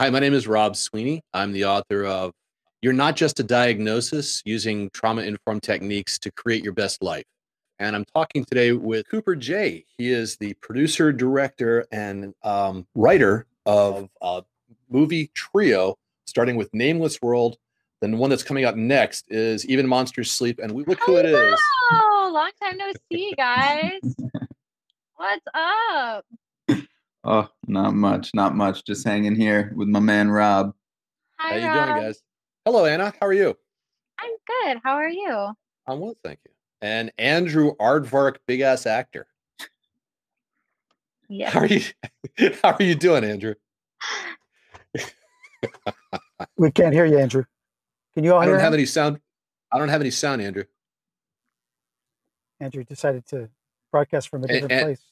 Hi, my name is Rob Sweeney. I'm the author of You're Not Just a Diagnosis Using Trauma Informed Techniques to Create Your Best Life. And I'm talking today with Cooper J. He is the producer, director, and um, writer of a movie trio, starting with Nameless World. Then the one that's coming out next is Even Monsters Sleep. And we look who it is. Oh, long time no see, guys. What's up? Oh, not much, not much. Just hanging here with my man Rob. Hi, How you Rob. doing, guys? Hello, Anna. How are you? I'm good. How are you? I'm well, thank you. And Andrew Aardvark, big ass actor. Yeah. How are you? How are you doing, Andrew? We can't hear you, Andrew. Can you all I don't have him? any sound. I don't have any sound, Andrew. Andrew decided to broadcast from a And- different and- place.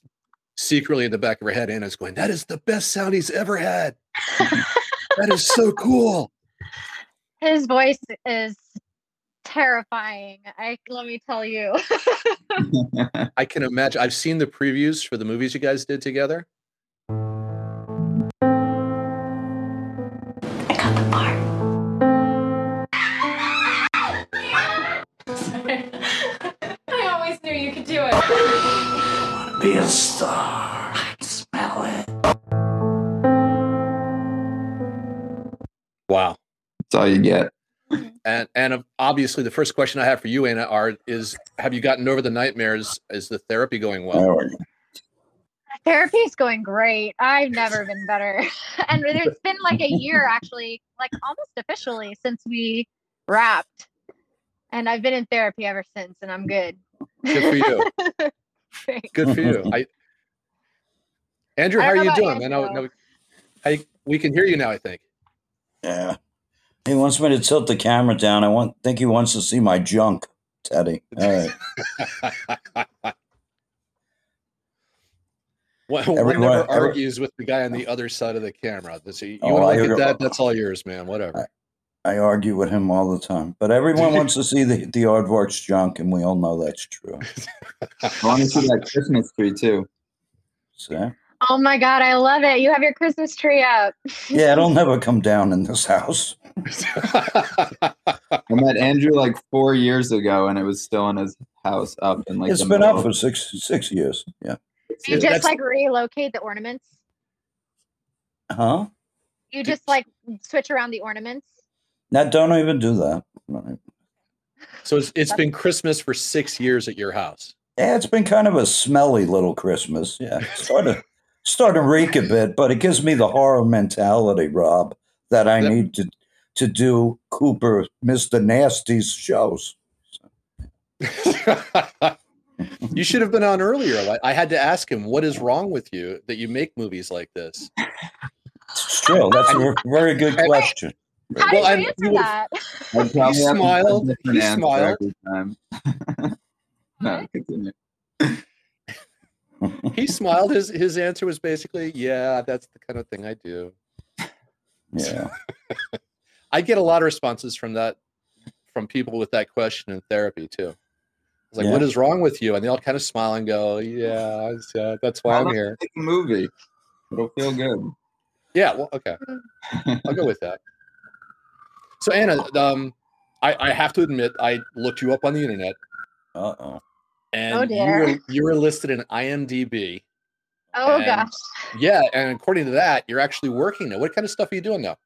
Secretly in the back of her head, Anna's going, "That is the best sound he's ever had. that is so cool." His voice is terrifying. I let me tell you. I can imagine. I've seen the previews for the movies you guys did together. I got the part. I always knew you could do it. Be a star. I can smell it. Wow. That's all you get. And and obviously, the first question I have for you, Anna, are is Have you gotten over the nightmares? Is the therapy going well? There. Therapy is going great. I've never been better. and it's been like a year actually, like almost officially since we wrapped. And I've been in therapy ever since and I'm good. Good for you. Thanks. Good for you. I, Andrew, I how are you doing? about I know, Andrew. no, how we can hear you now. I think. Yeah. He wants me to tilt the camera down. I want think he wants to see my junk, Teddy. All right. One, one Everyone- never every- argues with the guy on the other side of the camera. That's, you Oh, want I to look at that? That's all yours, man. Whatever. I argue with him all the time. But everyone wants to see the, the aardvark's junk, and we all know that's true. I want to see that Christmas tree too. So, Oh my god, I love it. You have your Christmas tree up. yeah, it'll never come down in this house. I met Andrew like four years ago, and it was still in his house up in like. it's the been middle up for six six years. Yeah. You just like relocate the ornaments. Huh? You just like switch around the ornaments. Now, don't even do that. Right. so it's, it's been Christmas for six years at your house. Yeah, it's been kind of a smelly little Christmas. Yeah, starting starting to reek a bit, but it gives me the horror mentality, Rob, that I Yep. need to to do Cooper, Mister Nasty's shows. you should have been on earlier. I, I had to ask him, "What is wrong with you that you make movies like this?" It's true. That's a very good question. How Well, did I'm- you answer that? I'd probably have to have a smiled. He smiled. every time. no, continue. He smiled. His his answer was basically, "Yeah, that's the kind of thing I do." Yeah. I get a lot of responses from that from people with that question in therapy too. It's like, Yeah. "What is wrong with you?" And they all kind of smile and go, "Yeah, uh, that's why Why I'm here." Movie. It'll feel good. Yeah, well, okay, I'll go with that. So Anna, um, I, I have to admit, I looked you up on the internet, Uh oh. and Oh, you dear. were you were listed in IMDb. Oh And- gosh. Yeah, and according to that, you're actually working now. What kind of stuff are you doing now?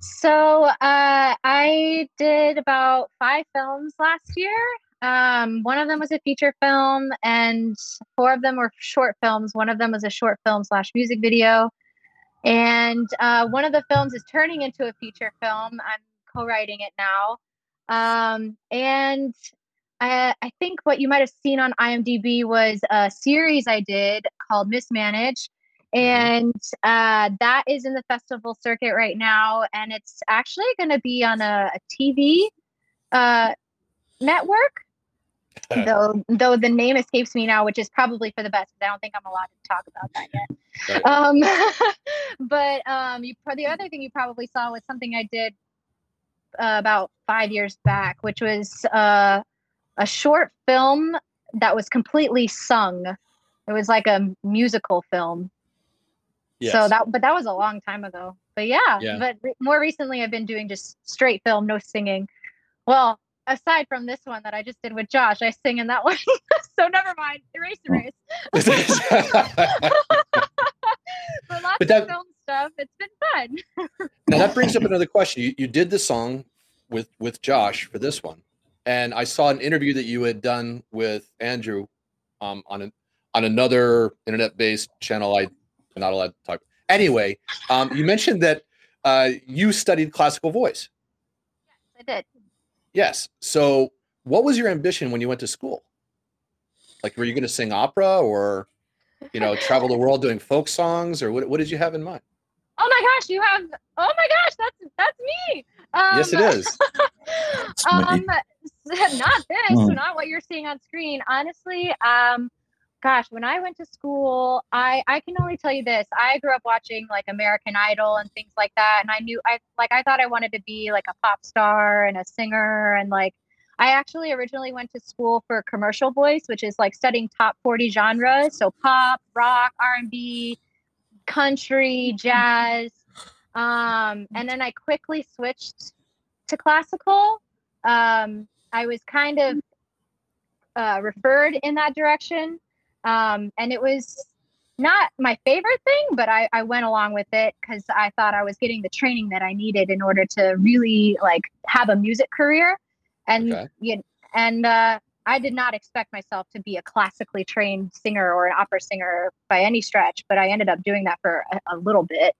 So uh, I did about five films last year. Um, one of them was a feature film, and four of them were short films. One of them was a short film slash music video, and uh, one of the films is turning into a feature film. I'm co-writing it now, um, and I, I think what you might have seen on IMDb was a series I did called Mismanaged. And uh, that is in the festival circuit right now. And it's actually going to be on a, a tv uh, network though though the name escapes me now which is probably for the best because i don't think i'm allowed to talk about that yet Right. um, but um, you, the other thing you probably saw was something i did uh, about five years back which was uh, a short film that was completely sung it was like a musical film Yes. So that, but that was a long time ago. But yeah, Yeah. but re- more recently, I've been doing just straight film, no singing. Well, aside from this one that I just did with Josh, I sing in that one. so never mind. Erase, Hmm. erase. For lots But that- of film stuff, it's been fun. now that brings up another question. You, you did the song with with Josh for this one, and I saw an interview that you had done with Andrew um, on an on another internet based channel. I, I'm not allowed to talk. Anyway, um, you mentioned that uh, you studied classical voice. Yes, I did. Yes. So, what was your ambition when you went to school? Like, were you going to sing opera or, you know, travel the world doing folk songs, or what? What did you have in mind? Oh my gosh, you have. Oh my gosh, that's that's me. Um, yes, it is. um, not this, Hmm. not what you're seeing on screen. Honestly, um, gosh, when I went to school, I I can only tell you this. I grew up watching like American Idol and things like that, and I knew I like I thought I wanted to be like a pop star and a singer, and like I actually originally went to school for commercial voice, which is like studying top 40 genres, so pop, rock, R&B, country, jazz. Um, and then I quickly switched to classical. Um, I was kind of uh, referred in that direction. Um, and it was not my favorite thing, but I, I went along with it because I thought I was getting the training that I needed in order to really like have a music career. And Okay. you know, and uh, I did not expect myself to be a classically trained singer or an opera singer by any stretch, but I ended up doing that for a, a little bit.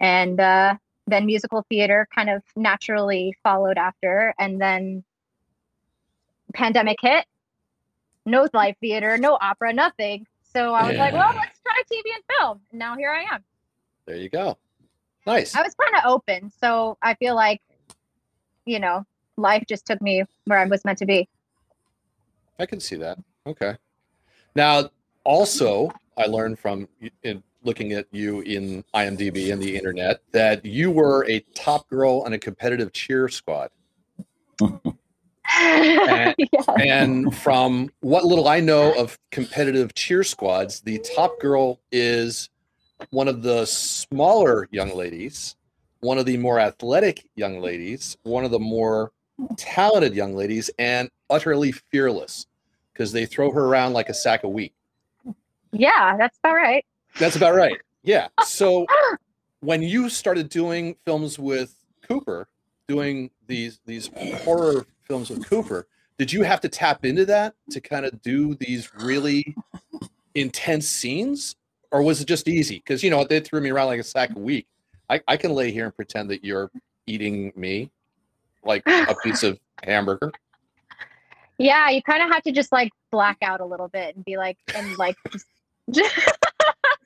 And uh, then musical theater kind of naturally followed after. And then pandemic hit, no live theater, no opera, nothing. So I was like, well, let's try TV and film. And now here I am. There you go. Nice. I was kind of open. So I feel like, you know, life just took me where I was meant to be. I can see that. Okay. Now, also, I learned from in looking at you in IMDb and the internet that you were a top girl on a competitive cheer squad. yeah. And from what little I know of competitive cheer squads, the top girl is one of the smaller young ladies, one of the more athletic young ladies, one of the more talented young ladies, and utterly fearless because they throw her around like a sack of wheat. Yeah, that's about right. That's about right. Yeah. So when you started doing films with Cooper, doing these these horror films with Cooper, did you have to tap into that to kind of do these really intense scenes? Or was it just easy? Because you know, they threw me around like a sack of wheat. I, I can lay here and pretend that you're eating me like a piece of hamburger. Yeah, you kind of have to just like black out a little bit and be like, and like, just,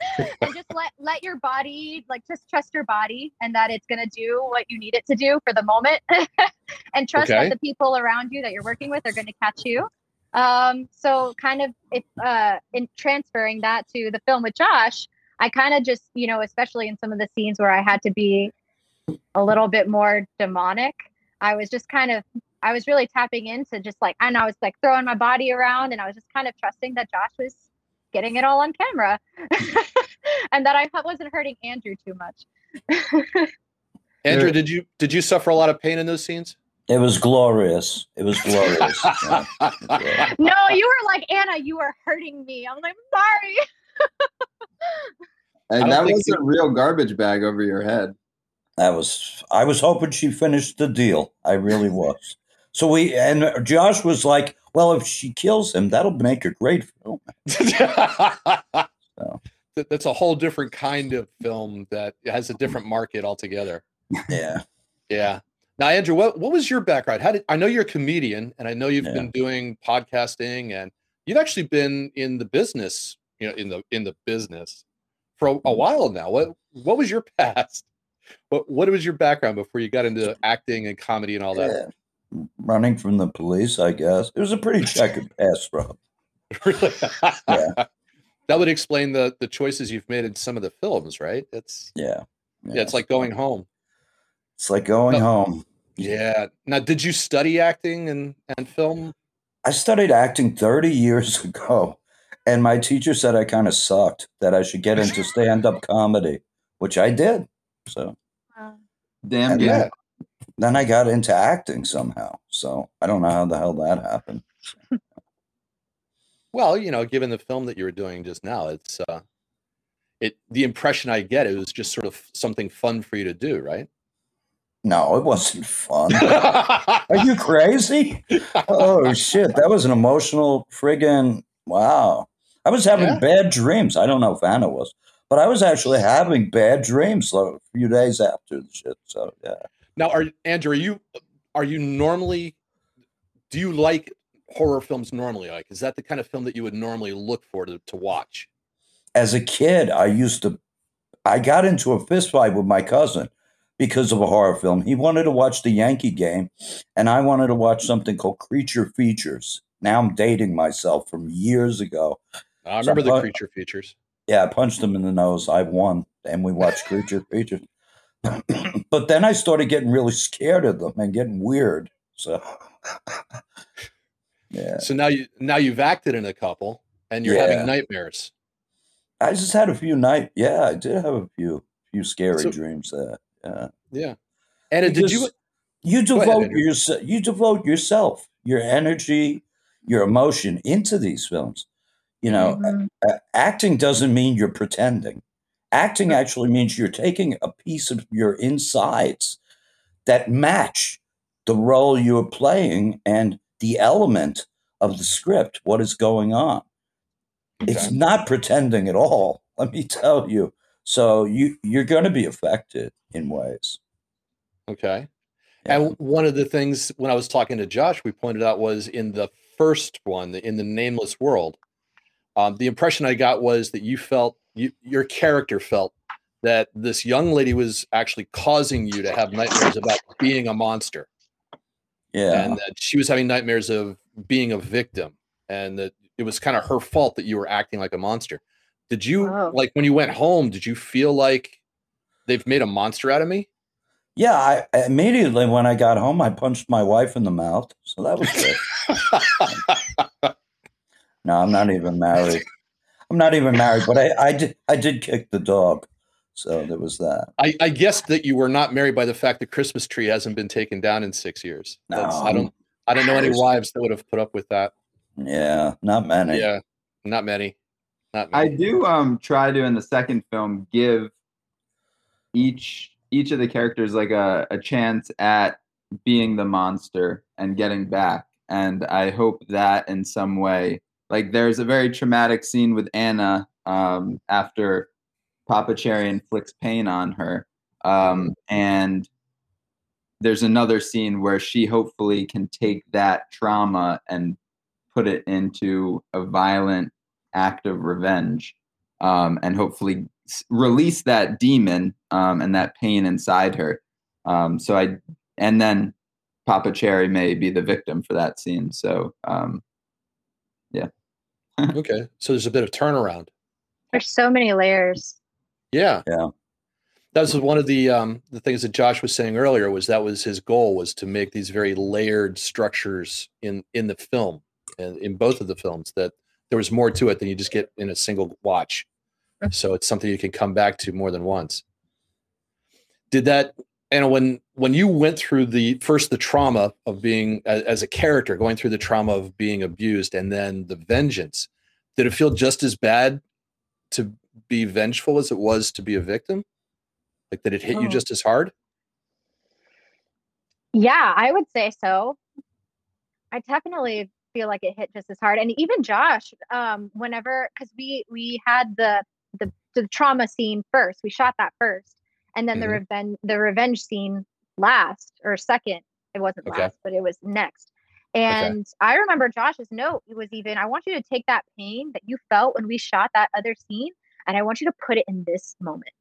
and just let let your body like just trust your body and that it's gonna do what you need it to do for the moment, and trust Okay. that the people around you that you're working with are gonna catch you. Um, so kind of if uh, in transferring that to the film with Josh, I kind of just you know, especially in some of the scenes where I had to be a little bit more demonic, I was just kind of I was really tapping into just like and I was like throwing my body around and I was just kind of trusting that Josh was getting it all on camera and that I wasn't hurting Andrew too much. Andrew, did you did you suffer a lot of pain in those scenes? It was glorious. It was glorious. Yeah. Yeah. no, you were like Anna, you were hurting me. I'm like, sorry. And that was you- a real garbage bag over your head. That was. I was hoping she finished the deal. I really was. So we and Josh was like, "Well, if she kills him, that'll make a great film." That- That's a whole different kind of film that has a different market altogether. Yeah. Yeah. Now, Andrew, what, what was your background? How did I know you're a comedian and I know you've Yeah. been doing podcasting and you've actually been in the business, you know, in the in the business for a, a mm-hmm. while now. What what was your past? What what was your background before you got into acting and comedy and all that? Yeah. Running from the police, I guess. It was a pretty checkered past, Rob. Really? Yeah. that would explain the the choices you've made in some of the films, right? It's Yeah. yeah, it's like going home. It's like going No. home. Yeah. Now, did you study acting and and film? I studied acting 30 years ago, and my teacher said I kind of sucked, that I should get into stand up comedy. which I did. So Damn and good. then, then I got into acting somehow. So I don't know how the hell that happened. Well, you know, given the film that you were doing just now, it's uh it the impression I get it was just sort of something fun for you to do, right? No, it wasn't fun. Are you crazy? Oh shit, that was an emotional friggin' wow. I was having Yeah. bad dreams. I don't know if Anna was, but I was actually having bad dreams a few days after the shit. So yeah. Now, are Andrew, are you are you normally do you like horror films normally? Like, is that the kind of film that you would normally look for to, to watch? As a kid, I used to I got into a fist fight with my cousin because of a horror film. He wanted to watch the Yankee game, and I wanted to watch something called Creature Features. Now I'm dating myself from years ago. I remember the uh, creature features. Yeah, I punched him in the nose. I won, and we watched Creature Features. but then I started getting really scared of them and getting weird. So, yeah, So now you now you've acted in a couple and you're Yeah. having nightmares. I just had a few night. Yeah, I did have a few few scary So- dreams there. Yeah, Yeah. And did you you Go ahead, devote yourself? You devote yourself, your energy, your emotion into these films. You know, Mhm. uh, acting doesn't mean you're pretending. Acting actually means you're taking a piece of your insides that match the role you're playing and the element of the script, what is going on. It's not pretending at all, let me tell you. So you you're going to be affected in ways. Okay. Yeah. And one of the things when I was talking to Josh, we pointed out was in the first one, in the Nameless World, um, the impression I got was that you felt you, your character felt that this young lady was actually causing you to have nightmares about being a monster, yeah. and that she was having nightmares of being a victim, and that it was kind of her fault that you were acting like a monster. Did you Wow. like when you went home? Did you feel like they've made a monster out of me? Yeah, I immediately when I got home, I punched my wife in the mouth. So that was good. no, I'm not even married. I'm not even married, but I, I did I did kick the dog. So there was that. I, I guess that you were not married by the fact the Christmas tree hasn't been taken down in six years. No, That's, I don't I don't know any wives that would have put up with that. Yeah, not many. Yeah, not many. Not many. I do um try to in the second film give each each of the characters like a, a chance at being the monster and getting back. And I hope that in some way like there's a very traumatic scene with Anna um after Papa Cherry inflicts pain on her. Um and there's another scene where she hopefully can take that trauma and put it into a violent act of revenge um, and hopefully release that demon um, and that pain inside her. Um, so I, and then Papa Cherry may be the victim for that scene. So um, Okay, so there's a bit of turnaround. There's so many layers. Yeah, Yeah. That was one of the um, the things that Josh was saying earlier. Was that was his goal was to make these very layered structures in in the film and in both of the films. That there was more to it than you just get in a single watch. So it's something you can come back to more than once. Did that and when when you went through the first the trauma of being as, a character going through the trauma of being abused and then the vengeance did it feel just as bad to be vengeful as it was to be a victim like did it hit you Oh. just as hard Yeah, I would say so. I definitely feel like it hit just as hard. And even Josh, um, whenever because we we had the the the trauma scene first, we shot that first, and then the Mhm. revenge the revenge scene last or second. It wasn't Okay. last, but it was next. And I remember Josh's note. It was even, I want you to take that pain that you felt when we shot that other scene, and I want you to put it in this moment.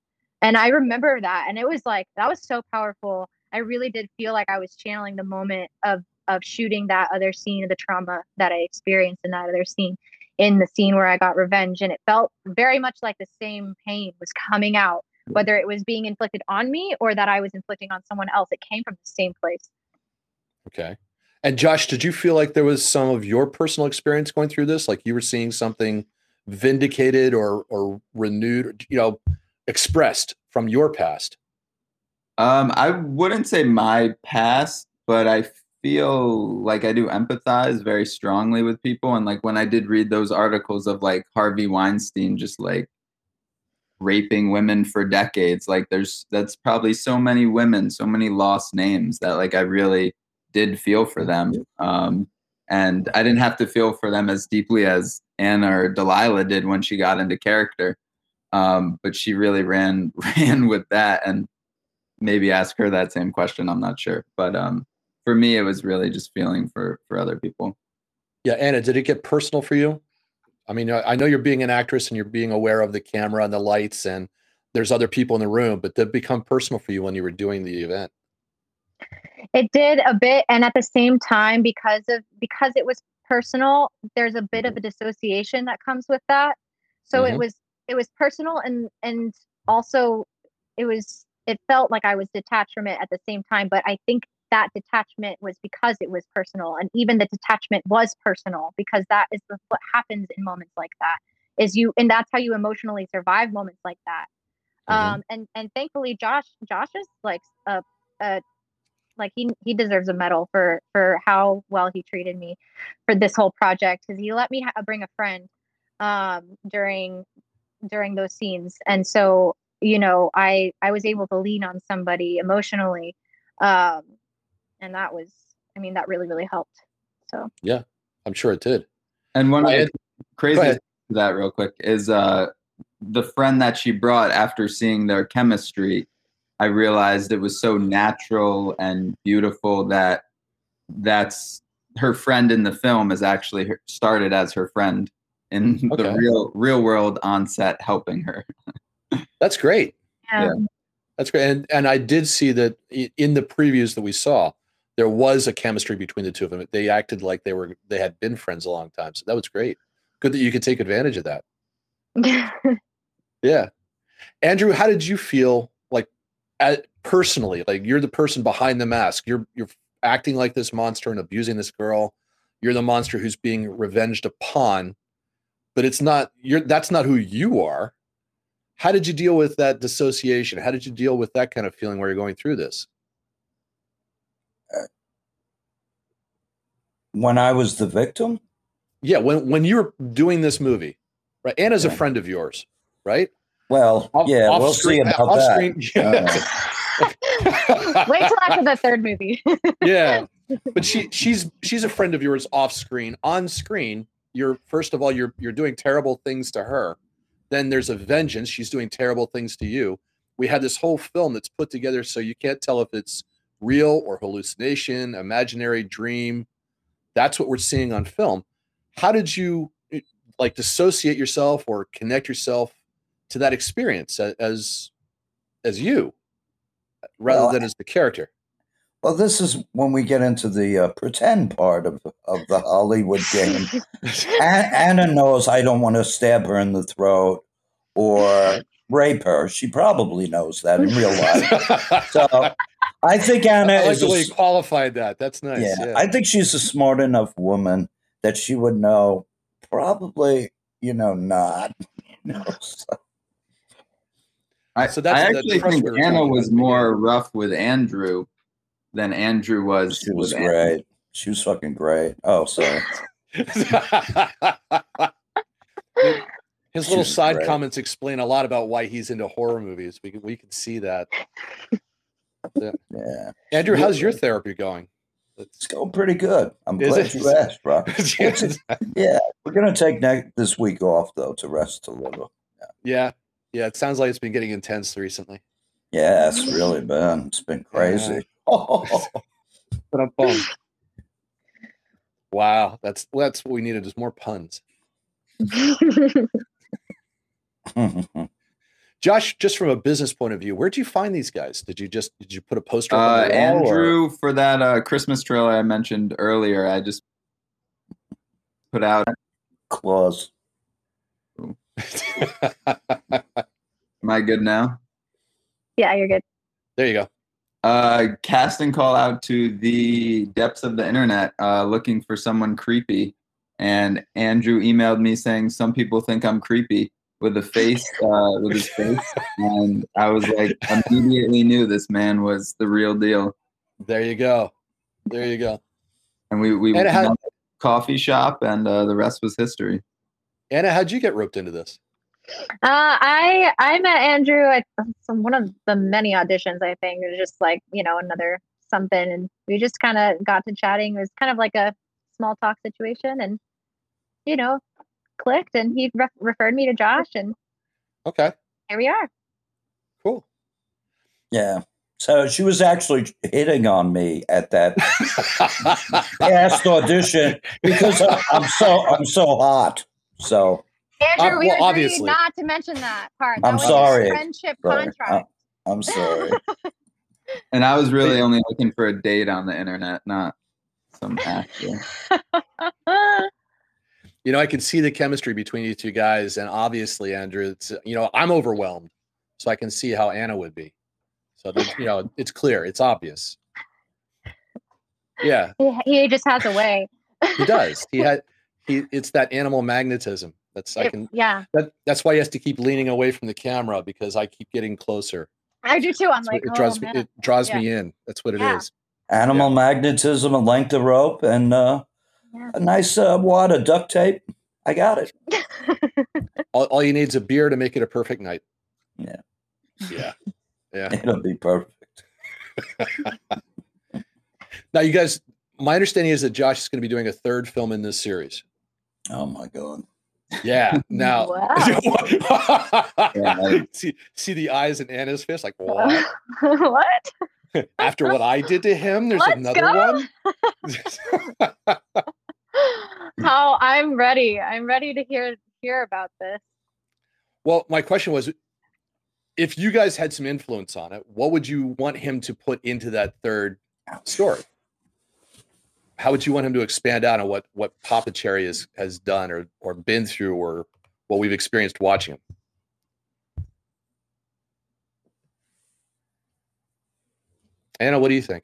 And I remember that, and it was like that was so powerful. I really did feel like I was channeling the moment of of shooting that other scene of the trauma that I experienced in that other scene, in the scene where I got revenge, and it felt very much like the same pain was coming out, whether it was being inflicted on me or that I was inflicting on someone else. It came from the same place. okay and josh did you feel like there was some of your personal experience going through this like you were seeing something vindicated or or renewed you know expressed from your past? Um, I wouldn't say my past, but I feel like I do empathize very strongly with people. And like when I did read those articles of like Harvey Weinstein just like raping women for decades, like there's that's probably so many women, so many lost names that like I really did feel for them. Um, and I didn't have to feel for them as deeply as Anna or Delilah did when she got into character. Um, but she really ran ran with that and maybe ask her that same question. I'm not sure, but um, for me, it was really just feeling for for other people. Yeah, Anna, did it get personal for you? I mean, I know you're being an actress and you're being aware of the camera and the lights, and there's other people in the room, but did become personal for you when you were doing the event? It did a bit, and at the same time, because of because it was personal, there's a bit of a dissociation that comes with that. So Mhm. it was it was personal, and and also it was it felt like I was detached from it at the same time. But I think that detachment was because it was personal, and even the detachment was personal because that is the, what happens in moments like that. Is you, and that's how you emotionally survive moments like that. Mhm. Um, and and thankfully, Josh Josh is like a, a like he he deserves a medal for for how well he treated me for this whole project because he let me ha- bring a friend um during during those scenes and so you know i i was able to lean on somebody emotionally um and that was i mean that really really helped so Yeah, I'm sure it did. And one of the crazy that real quick is uh, the friend that she brought after seeing their chemistry. I realized it was so natural and beautiful that that's her friend in the film is actually her, started as her friend in Okay. the real real world on set helping her. That's great. yeah, That's great. And and I did see that in the previews that we saw, there was a chemistry between the two of them. They acted like they were they had been friends a long time. So that was great. Good that you could take advantage of that. Yeah. Andrew, how did you feel like at, personally? Like you're the person behind the mask. You're you're acting like this monster and abusing this girl. You're the monster who's being revenged upon, but it's not you're that's not who you are. How did you deal with that dissociation? How did you deal with that kind of feeling where you're going through this? When I was the victim, Yeah, when when you're doing this movie, right? Anna's a Yeah. friend of yours, right? well, Off- yeah, off we'll screen- see about off that. screen- yeah. Um, wait till after the third movie yeah but she she's she's a friend of yours off screen on screen you're first of all you're you're doing terrible things to her then there's a vengeance she's doing terrible things to you we had this whole film that's put together so you can't tell if it's real or hallucination imaginary dream that's what we're seeing on film how did you eh, like dissociate yourself or connect yourself to that experience as as you rather Well, than as the character Well, this is when we get into the uh, pretend part of of the Hollywood game. Anna knows I don't want to stab her in the throat or rape her. She probably knows that in real life. So I think Anna I like is the way s- you qualified that. That's nice. yeah, Yeah. I think she's a smart enough woman that she would know. Probably, you know, not. You know, so- I, So that's I actually trust think Anna was about at the more rough with Andrew than Andrew was. she was with Anna. great. She was fucking great. Oh, sorry. His little side great. comments explain a lot about why he's into horror movies. We can, we can see that. Yeah, Andrew, how's your therapy going? it's going pretty good. I'm Is glad it? you asked, bro. Yeah, we're gonna take this week off though to rest a little. yeah, yeah. It sounds like it's been getting intense recently. Yeah, it's really been. It's been crazy. Oh, But I'm bummed. Wow, that's that's what we needed is more puns. Josh, just from a business point of view, where'd you find these guys? Did you just did you put a poster Uh, on the wall, or- Andrew, for that uh, Christmas trailer I mentioned earlier, I just put out. Claws. Am I good now? yeah you're good there you go. Uh, casting call out to the depths of the internet, uh, looking for someone creepy. And Andrew emailed me saying some people think I'm creepy, with a face uh, with his face, and I was like immediately knew this man was the real deal. There you go. There you go. And we we And went how- to a coffee shop, and uh, the rest was history. Anna, how'd you get roped into this? Uh, I I met Andrew at some one of the many auditions. I think it was just like you know another something, and we just kind of got to chatting. It was kind of like a small talk situation, and you know, clicked, and he re- referred me to Josh, and Okay, here we are. cool. Yeah. So she was actually hitting on me at that last audition because I- I'm so I'm so hot. So Andrew, Uh, we well, agreed obviously. not to mention that part. That I'm was a sorry. friendship sorry. contract. I- I'm sorry. And I was really only looking for a date on the internet, not some actor. you know, I can see the chemistry between you two guys, and obviously, Andrew, it's you know, I'm overwhelmed, so I can see how Anna would be. So that you know, it's clear, it's obvious. Yeah, he, he just has a way. he does. He had he. It's that animal magnetism. That's I It- can. yeah, That that's why he has to keep leaning away from the camera because I keep getting closer. I do too. I'm That's like, what- it oh, draws man. me. It draws Yeah. me in. That's what it is. Yeah. Animal magnetism, a length of rope, and uh, Yeah. a nice uh, wad of duct tape. I got it. All, all you need is a beer to make it a perfect night. Yeah. Yeah. Yeah. It'll be perfect. Now, you guys, my understanding is that Josh is going to be doing a third film in this series. Oh my god. Yeah. Now, Yeah. see, see the eyes in Anna's face, like what? what? After what I did to him, there's Let's another go. one. Oh, I'm ready. I'm ready to hear hear about this. well, my question was, if you guys had some influence on it, what would you want him to put into that third story? How would you want him to expand out on what what Papa Cherry has has done or or been through or what we've experienced watching him? Anna, what do you think?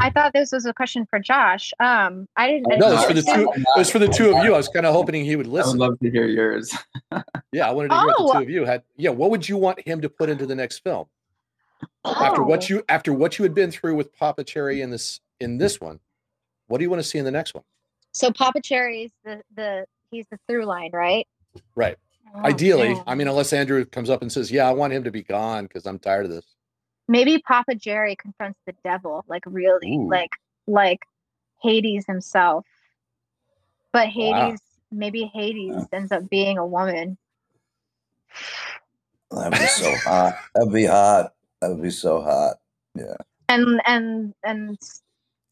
I thought this was a question for Josh. Um, I didn't. No, I it's for the two. It was for the two of you. I was kind of hoping he would listen. I would love to hear yours. Yeah, I wanted to hear what the Oh. two of you had. Yeah, what would you want him to put into the next film after what Oh. you after what you had been through with Papa Cherry in this in this one? What do you want to see in the next one? So Papa Cherry's the the he's the through line, right? Right. Oh, Ideally, man. I mean, unless Andrew comes up and says, "Yeah, I want him to be gone because I'm tired of this." Maybe Papa Cherry confronts the devil, like really, Ooh. like like Hades himself. But Wow. Hades, maybe Hades ends up being a woman. That'd be so hot. That'd be hot. That would be so hot. Yeah. And and and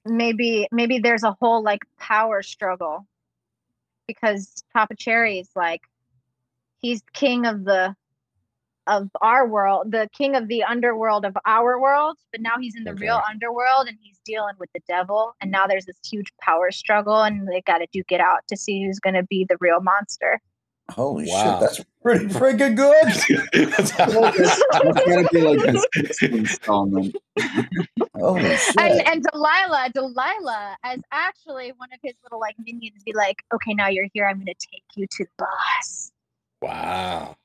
maybe maybe there's a whole like power struggle because Papa Cherry's like he's king of the of our world, the king of the underworld of our world, but now he's in the real underworld and he's dealing with the devil and now there's this huge power struggle and they got to duke it out to see who's going to be the real monster. Holy Wow. shit, that's pretty freaking good. That's gotta be like the installment. Holy shit. And and Delilah, Delilah as actually one of his little like minions be like, "Okay, now you're here. I'm going to take you to the boss." wow.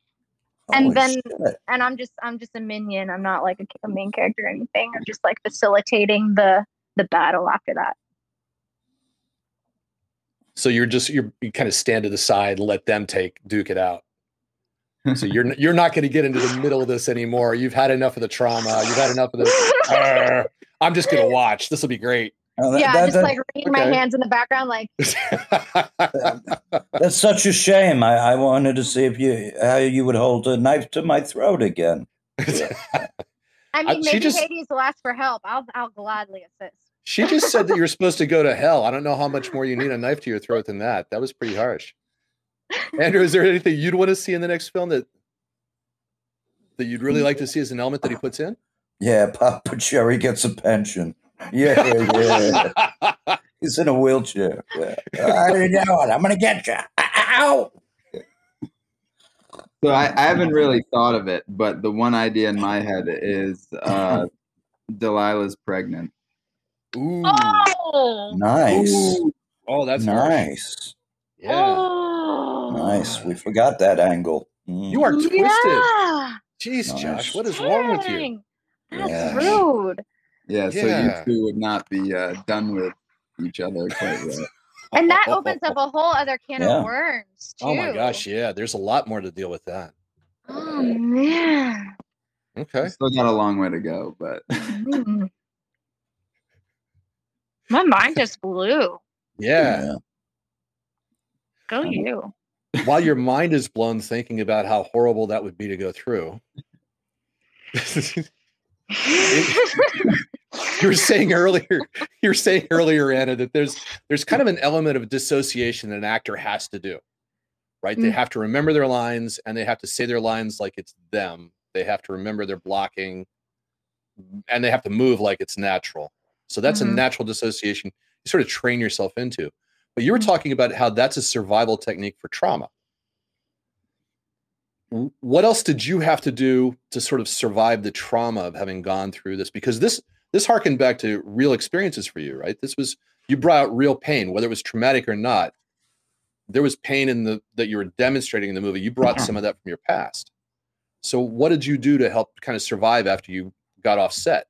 And Holy then- shit. and I'm just I'm just a minion. I'm not like a, a main character or anything. I'm just like facilitating the the battle after that. So you're just you're you kind of stand to the side and let them take duke it out. So you're you're not going to get into the middle of this anymore. You've had enough of the trauma. You've had enough of the. "Arr, I'm just going to watch. This will be great. Oh, that- yeah, that- just that- like wringing my hands in the background, like that's such a shame. I, I wanted to see if you how you would hold a knife to my throat again. I mean, she maybe just- Hades will ask for help. I'll I'll gladly assist. she just said that you're supposed to go to hell. I don't know how much more you need a knife to your throat than that. That was pretty harsh. Andrew, is there anything you'd want to see in the next film that that you'd really mm. like to see as an element that he puts in? Yeah, Papa Cherry gets a pension. Yeah, yeah. He's in a wheelchair. Yeah. I didn't know it. I'm gonna get you. Ow! So I, I haven't really thought of it, but the one idea in my head is uh, Delilah's pregnant. Ooh. Oh, Nice. Oh, that's harsh. nice. Yeah. oh. Nice. We forgot that angle. Mm. You are twisted. Yeah. Jeez, Nice. Josh, what is wrong with you? Dang, That's Yeah. rude. Yeah, so you two would not be uh, done with each other quite yet. And that opens up a whole other can Yeah. of worms too. Oh my gosh, yeah. There's a lot more to deal with that. Oh man. Okay. Still got a long way to go, but Mm. My mind just blew. Yeah. Yeah. Go you. While your mind is blown thinking about how horrible that would be to go through. You were saying earlier, you were saying earlier, Anna, that there's there's kind of an element of dissociation that an actor has to do. Right? They Mm. have to remember their lines and they have to say their lines like it's them. They have to remember their blocking and they have to move like it's natural. So that's a Mhm. natural dissociation you sort of train yourself into. But you were Mhm. talking about how that's a survival technique for trauma. What else did you have to do to sort of survive the trauma of having gone through this? Because this this harkened back to real experiences for you, right? This was you brought out real pain, whether it was traumatic or not. There was pain in the that you were demonstrating in the movie. You brought some of that from your past. So what did you do to help kind of survive after you got off set?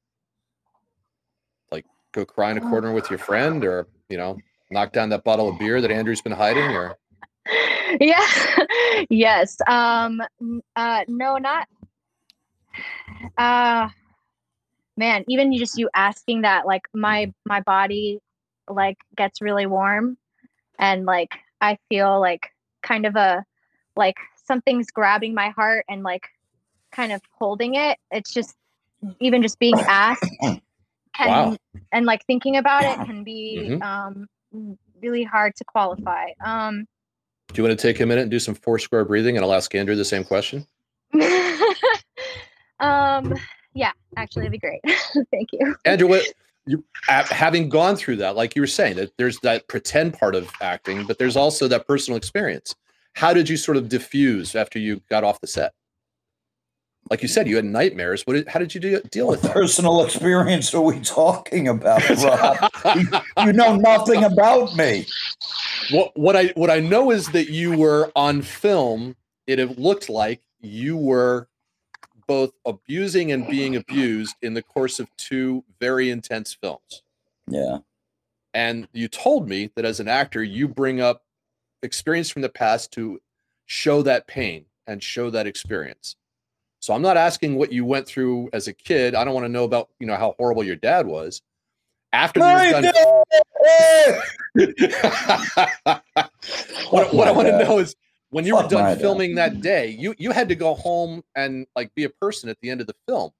Like go cry in a corner with your friend or, you know, knock down that bottle of beer that Andrew's been hiding or yeah. yes. Um uh no not uh man, even you just you asking that like my my body like gets really warm and like I feel like kind of a like something's grabbing my heart and like kind of holding it. It's just even just being asked can Wow. and like thinking about it can be Mhm. um really hard to qualify. Um do you want to take a minute and do some four square breathing and I'll ask Andrew the same question? um yeah actually it'd be great thank you Andrew, what you having gone through that, like you were saying, that there's that pretend part of acting, but there's also that personal experience. How did you sort of diffuse after you got off the set? Like you said, you had nightmares. What? Did, how did you de- deal with that? personal experience are we talking about, Rob? you, you know nothing about me. what what I what I know is that you were on film. It looked like you were both abusing and being abused in the course of two very intense films. Yeah. And you told me that as an actor, you bring up experience from the past to show that pain and show that experience. So I'm not asking what you went through as a kid. I don't want to know about, you know, how horrible your dad was. After were done, what, what I want to know is when you were Fuck my done dad. filming that day, you you had to go home and like be a person at the end of the film.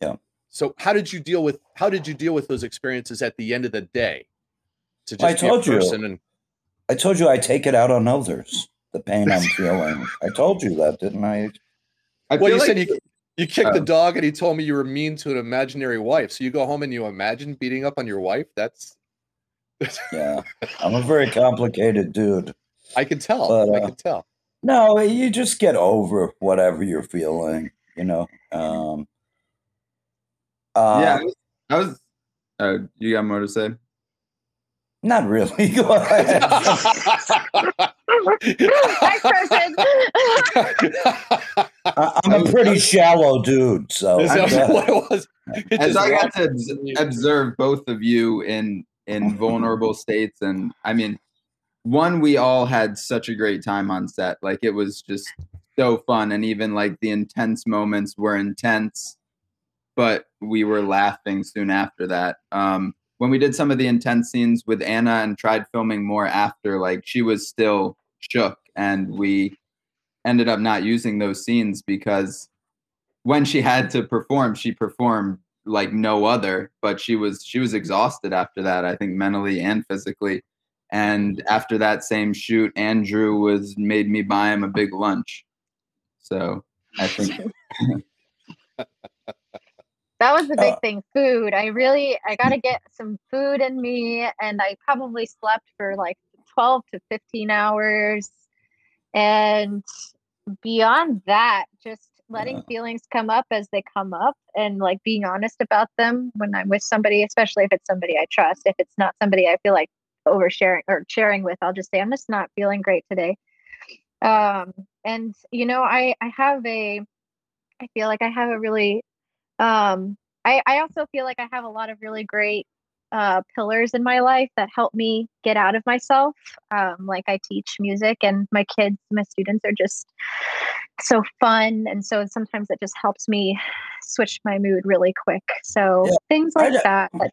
Yeah. So how did you deal with how did you deal with those experiences at the end of the day? To just I be told a you. and I told you I take it out on others, the pain I'm feeling. I told you that, didn't I? I well, feel you like said you you kicked the Oh. dog and he told me you were mean to an imaginary wife. So you go home and you imagine beating up on your wife. That's Yeah. I'm a very complicated dude. I can tell. But, I uh, can tell. No, you just get over whatever you're feeling, you know. Um, uh, yeah, I was. I was uh, you got more to say? Not really. Go ahead. I- I'm a pretty shallow dude, so Is that what it was? It As I got to up obs- in you. observe both of you in in vulnerable states, and I mean, one we all had such a great time on set. Like it was just so fun, and even like the intense moments were intense, but we were laughing soon after that. Um, when we did some of the intense scenes with Anna and tried filming more after, like she was still shook, and we ended up not using those scenes because when she had to perform, she performed like no other. But she was she was exhausted after that. I think mentally and physically. And after that same shoot, Andrew was made me buy him a big lunch. So I think that was the big Uh, thing food i really i gotta get some food in me and i probably slept for like 12 to 15 hours and beyond that just letting Yeah. feelings come up as they come up and like being honest about them when i'm with somebody especially if it's somebody i trust if it's not somebody i feel like oversharing or sharing with i'll just say i'm just not feeling great today Um, and you know, I I have a, I feel like I have a really, um, I I also feel like I have a lot of really great uh, pillars in my life that help me get out of myself. Um, like I teach music, and my kids, my students are just so fun, and so sometimes it just helps me switch my mood really quick. So Yeah, things like that, that-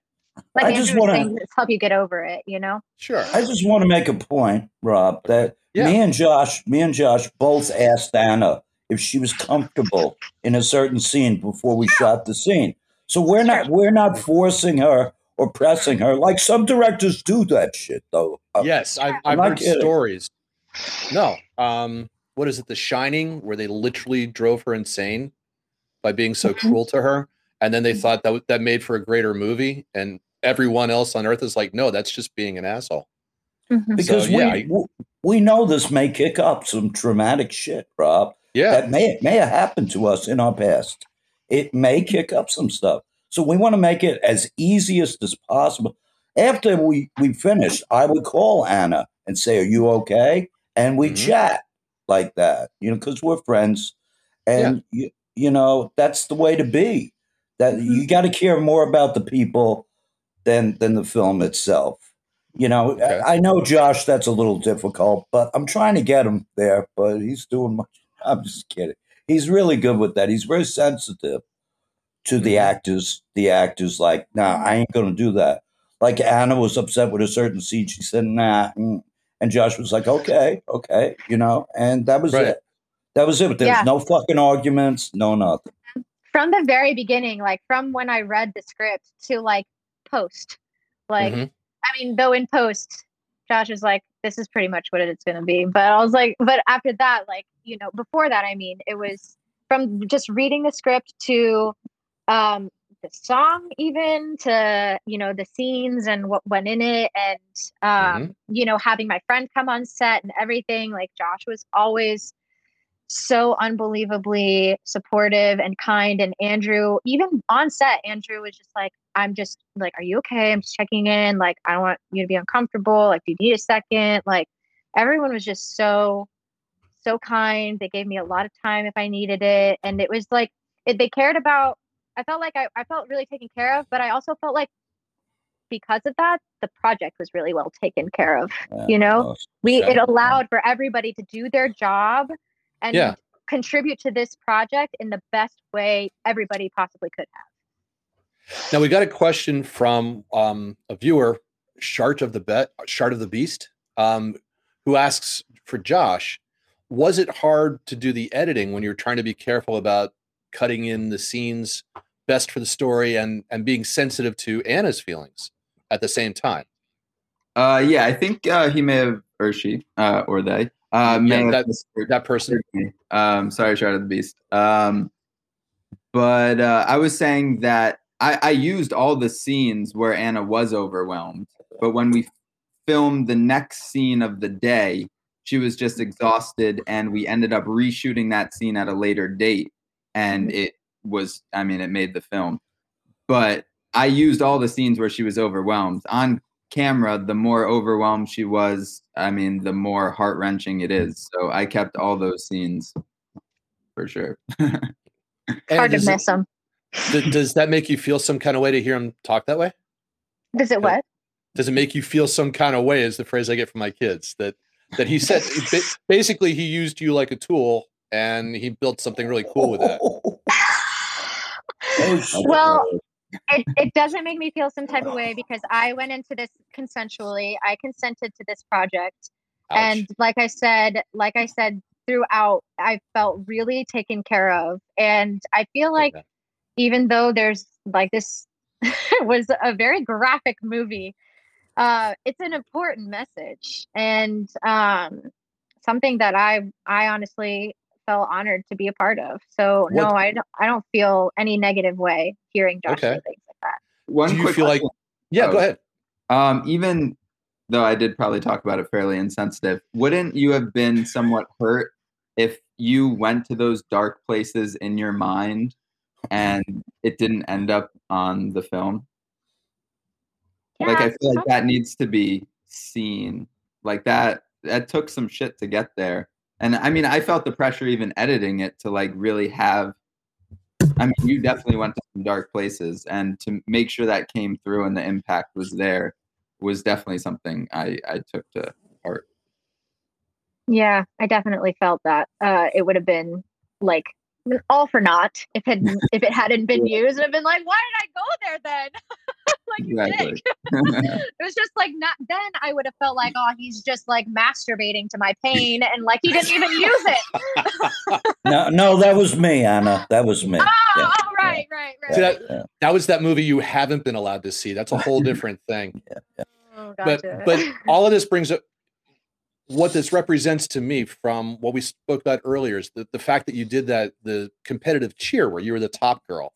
like I Andrew just wanna- help you get over it. You know? Sure. I just want to make a point, Rob, that Yeah. me and Josh, me and Josh both asked Anna if she was comfortable in a certain scene before we shot the scene. So we're not we're not forcing her or pressing her like some directors do that shit though. Uh, yes, I've, I'm I've heard kidding. stories. No, um, what is it? The Shining, where they literally drove her insane by being so Mhm. cruel to her, and then they Mhm. thought that w- that made for a greater movie, and everyone else on Earth is like, no, that's just being an asshole. Mhm. because So, yeah, we we know this may kick up some traumatic shit, Rob. Yeah, that may may have happened to us in our past. It may kick up some stuff. So we want to make it as easiest as possible. After we we finish, I would call Anna and say, "Are you okay?" And we Mhm. chat like that, you know, because we're friends, and you, you know that's the way to be. That Mhm. you got to care more about the people than than the film itself. You know, Okay. I, I know Josh. That's a little difficult, but I'm trying to get him there. But he's doing much. I'm just kidding. He's really good with that. He's very sensitive to the Mhm. actors. The actors like, nah, I ain't gonna do that. Like Anna was upset with a certain scene. She said, nah. mm. And Josh was like, okay, okay, you know, and that was Right. it. That was it. But there Yeah. was no fucking arguments, no nothing. from the very beginning, like from when I read the script to like post, like Mhm. I mean, though in post, Josh was like, "This is pretty much what it's going to be," but I was like, but after that, like you know, before that, I mean, it was from just reading the script to um the song even to you know the scenes and what went in it and um you know having my friend come on set and everything like josh was always so unbelievably supportive and kind. And andrew even on set andrew was just like i'm just like are you okay? I'm just checking in like i don't want you to be uncomfortable like do you need a second? Like everyone was just so so kind. They gave me a lot of time if i needed it and it was like it, they cared about i felt like I, I felt really taken care of but i also felt like because of that the project was really well taken care of Yeah, you know? no, we it allowed for everybody to do their job and Yeah. contribute to this project in the best way everybody possibly could have Now we got a question from um, a viewer, Shart of the Bet, Shart of the Beast, um, who asks for Josh, was it hard to do the editing when you're trying to be careful about cutting in the scenes best for the story and and being sensitive to Anna's feelings at the same time? Uh, yeah, I think uh, he may have, or she, uh, or they, uh, Yeah, that- That person. Um, sorry, Shard of the Beast. Um, but uh, I was saying that I, I used all the scenes where Anna was overwhelmed, but when we filmed the next scene of the day, she was just exhausted, and we ended up reshooting that scene at a later date, and mm-hmm. it was, I mean, it made the film. But I used all the scenes where she was overwhelmed on camera. The more overwhelmed she was, I mean, the more heart wrenching it is. So I kept all those scenes for sure. Hard to miss them th- does that make you feel some kind of way to hear him talk that way? does it what Does it make you feel some kind of way? Is the phrase I get from my kids that that he said basically he used you like a tool and he built something really cool with that. Oh. Well, it, it doesn't make me feel some type of way because I went into this consensually. I consented to this project. Ouch. And like I said, like I said throughout, I felt really taken care of. And I feel like Okay. Even though there's like this was a very graphic movie, uh, it's an important message and um, something that I I honestly felt honored to be a part of. So no, I don't I don't feel any negative way hearing Josh Okay. say things like that. One Do you quick feel like- question. yeah, go Oh. ahead. Um, even though I did probably talk about it fairly insensitive, wouldn't you have been somewhat hurt if you went to those dark places in your mind and it didn't end up on the film? like I feel like that needs to be seen. Like that that took some shit to get there. and I mean, I felt the pressure even editing it to like really have. I mean, you definitely went to some dark places, and to make sure that came through and the impact was there was definitely something I I took to heart. Yeah, I definitely felt that. Uh, it would have been like all for naught if it if it hadn't been used. I've been like, why did I go there then? like you Exactly. did. it was just like not. Then I would have felt like, oh, he's just like masturbating to my pain, and like he didn't even use it. No, no, that was me, Anna. That was me. Oh, Yeah, oh, right, right, right. See, that, yeah. that was that movie you haven't been allowed to see. That's a whole different thing. Oh, gotcha. but but all of this brings up what this represents to me from what we spoke about earlier is the, the fact that you did that the competitive cheer where you were the top girl.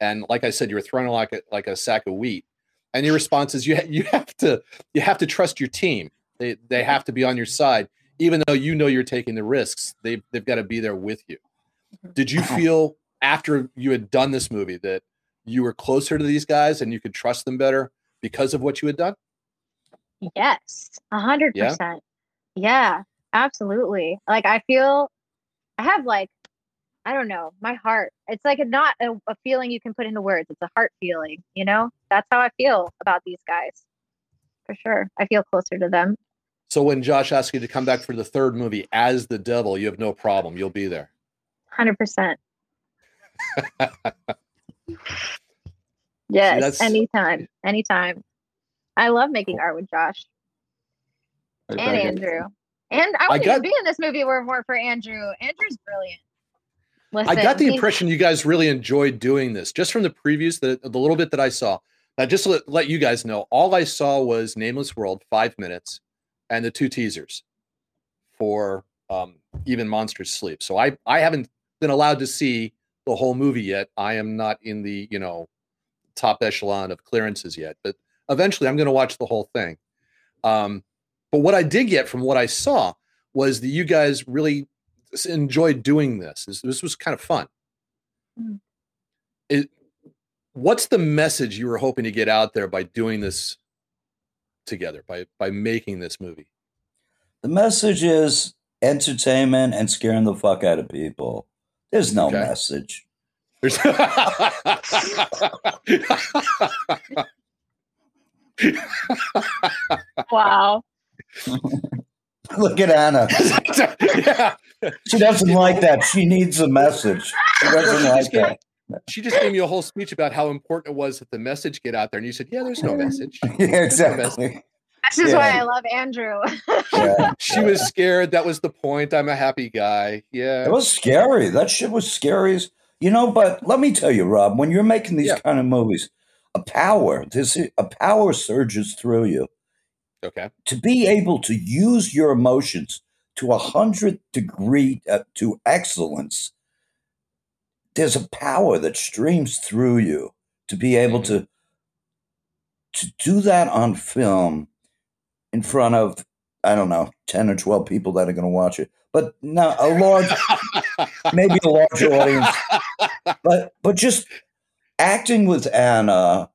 And like i said you were thrown like a like a sack of wheat. And your response is you ha- you have to you have to trust your team. They they have to be on your side. Even though you know you're taking the risks they they've got to be there with you. Mm-hmm. Did you feel after you had done this movie that you were closer to these guys and you could trust them better because of what you had done? Yes, a hundred percent. Yeah, absolutely. Like I feel, I have like, I don't know, my heart. It's like a, not a, a feeling you can put into words. It's a heart feeling. You know, that's how I feel about these guys. For sure, I feel closer to them. So when Josh asks you to come back for the third movie as the devil, you have no problem. You'll be there. Hundred percent. Yes, that's- anytime, anytime. I love making art with Josh and Andrew. And I wouldn't got- even be in this movie were it weren't for Andrew. Andrew's brilliant. Listen, I got the impression you guys really enjoyed doing this just from the previews, the, the little bit that I saw. Now, just to let, let you guys know, all I saw was Nameless World, five minutes, and the two teasers for um, Even Monsters Sleep. So I, I haven't been allowed to see the whole movie yet. I am not in the, you know, top echelon of clearances yet, but eventually I'm going to watch the whole thing. Um, but what I did get from what I saw was that you guys really enjoyed doing this. This, this was kind of fun. Mm. It, what's the message you were hoping to get out there by doing this together, by by making this movie? The message is entertainment and scaring the fuck out of people. There's no Okay. message. There's Wow. Look at Anna. yeah. She doesn't like that. She needs a message. She doesn't like that. She just gave me a whole speech about how important it was that the message get out there, and you said, "Yeah, there's no message." Yeah, exactly. This is why Yeah. I love Andrew. Yeah. She was scared. That was the point. I'm a happy guy. Yeah. It was scary. That shit was scary as you know. But let me tell you, Rob, when you're making these Yeah. kind of movies, a power, this a power surges through you okay. to be able to use your emotions to a hundred degree uh, to excellence. There's a power that streams through you to be able to to do that on film in front of I don't know ten or twelve people that are going to watch it, but no, a large maybe a large audience, but but just acting with Anna,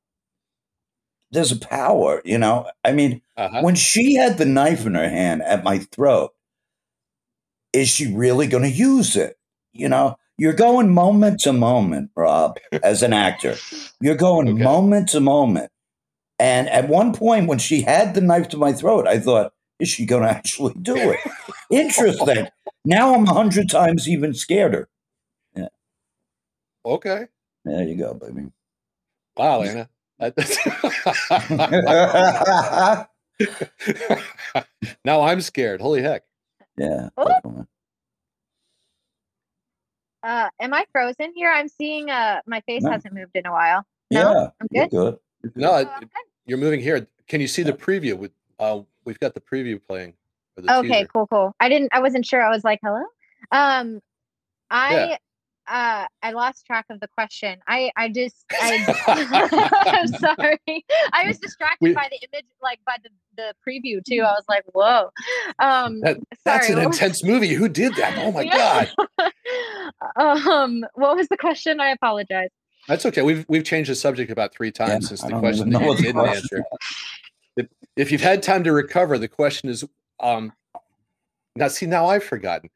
there's a power, you know. I mean, Uh-huh. when she had the knife in her hand at my throat, is she really going to use it? You know, you're going moment to moment, Rob, as an actor. You're going Okay. moment to moment. And at one point, when she had the knife to my throat, I thought, is she going to actually do it? Interesting. Now I'm a hundred times even scareder. Okay. There you go, baby. Wow, Anna. now I'm scared. Holy heck. yeah. Oh. Uh, am I frozen here? I'm seeing uh my face No. hasn't moved in a while. No? Yeah. I'm You're good. good. No, it- Oh, okay. you're moving here. Can you see the preview? With uh, we've got the preview playing. for the Okay, teaser. cool, cool. I didn't I wasn't sure. I was like, hello? Um I Yeah. Uh I lost track of the question. I I just I I'm sorry. I was distracted We- by the image like by the, the preview too. I was like, whoa. Um That- That's sorry. an intense movie. Who did that? Oh my Yeah. god. um what was the question? I apologize. That's okay. We've we've changed the subject about three times Yeah, since the question even know that you what the didn't question answer. If, if you've had time to recover, the question is um now see now I've forgotten.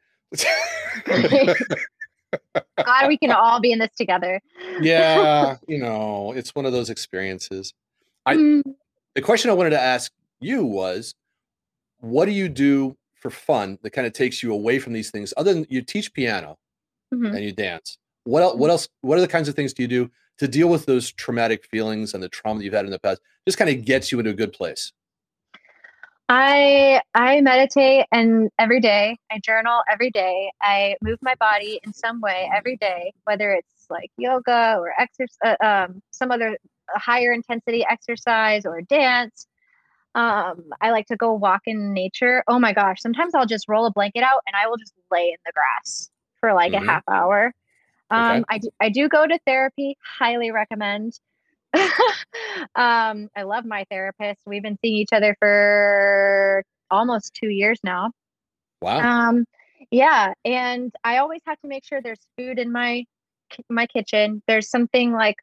Glad we can all be in this together. yeah, you know, it's one of those experiences. I- Mm, The question I wanted to ask you was, what do you do for fun that kind of takes you away from these things? Other than you teach piano mhm. and you dance, what else? What else? What are the kinds of things do you do to deal with those traumatic feelings and the trauma that you've had in the past? Just kind of gets you into a good place. I I meditate and every day I journal every day. I move my body in some way every day, whether it's like yoga or exercise, uh, um, some other higher intensity exercise or dance. Um, I like to go walk in nature. Oh my gosh, sometimes I'll just roll a blanket out and I will just lay in the grass for like Mhm. a half hour. Um, Okay. I do, I do go to therapy. Highly recommend. um, I love my therapist. We've been seeing each other for almost two years now. Wow. Um, yeah, and I always have to make sure there's food in my my kitchen. There's something like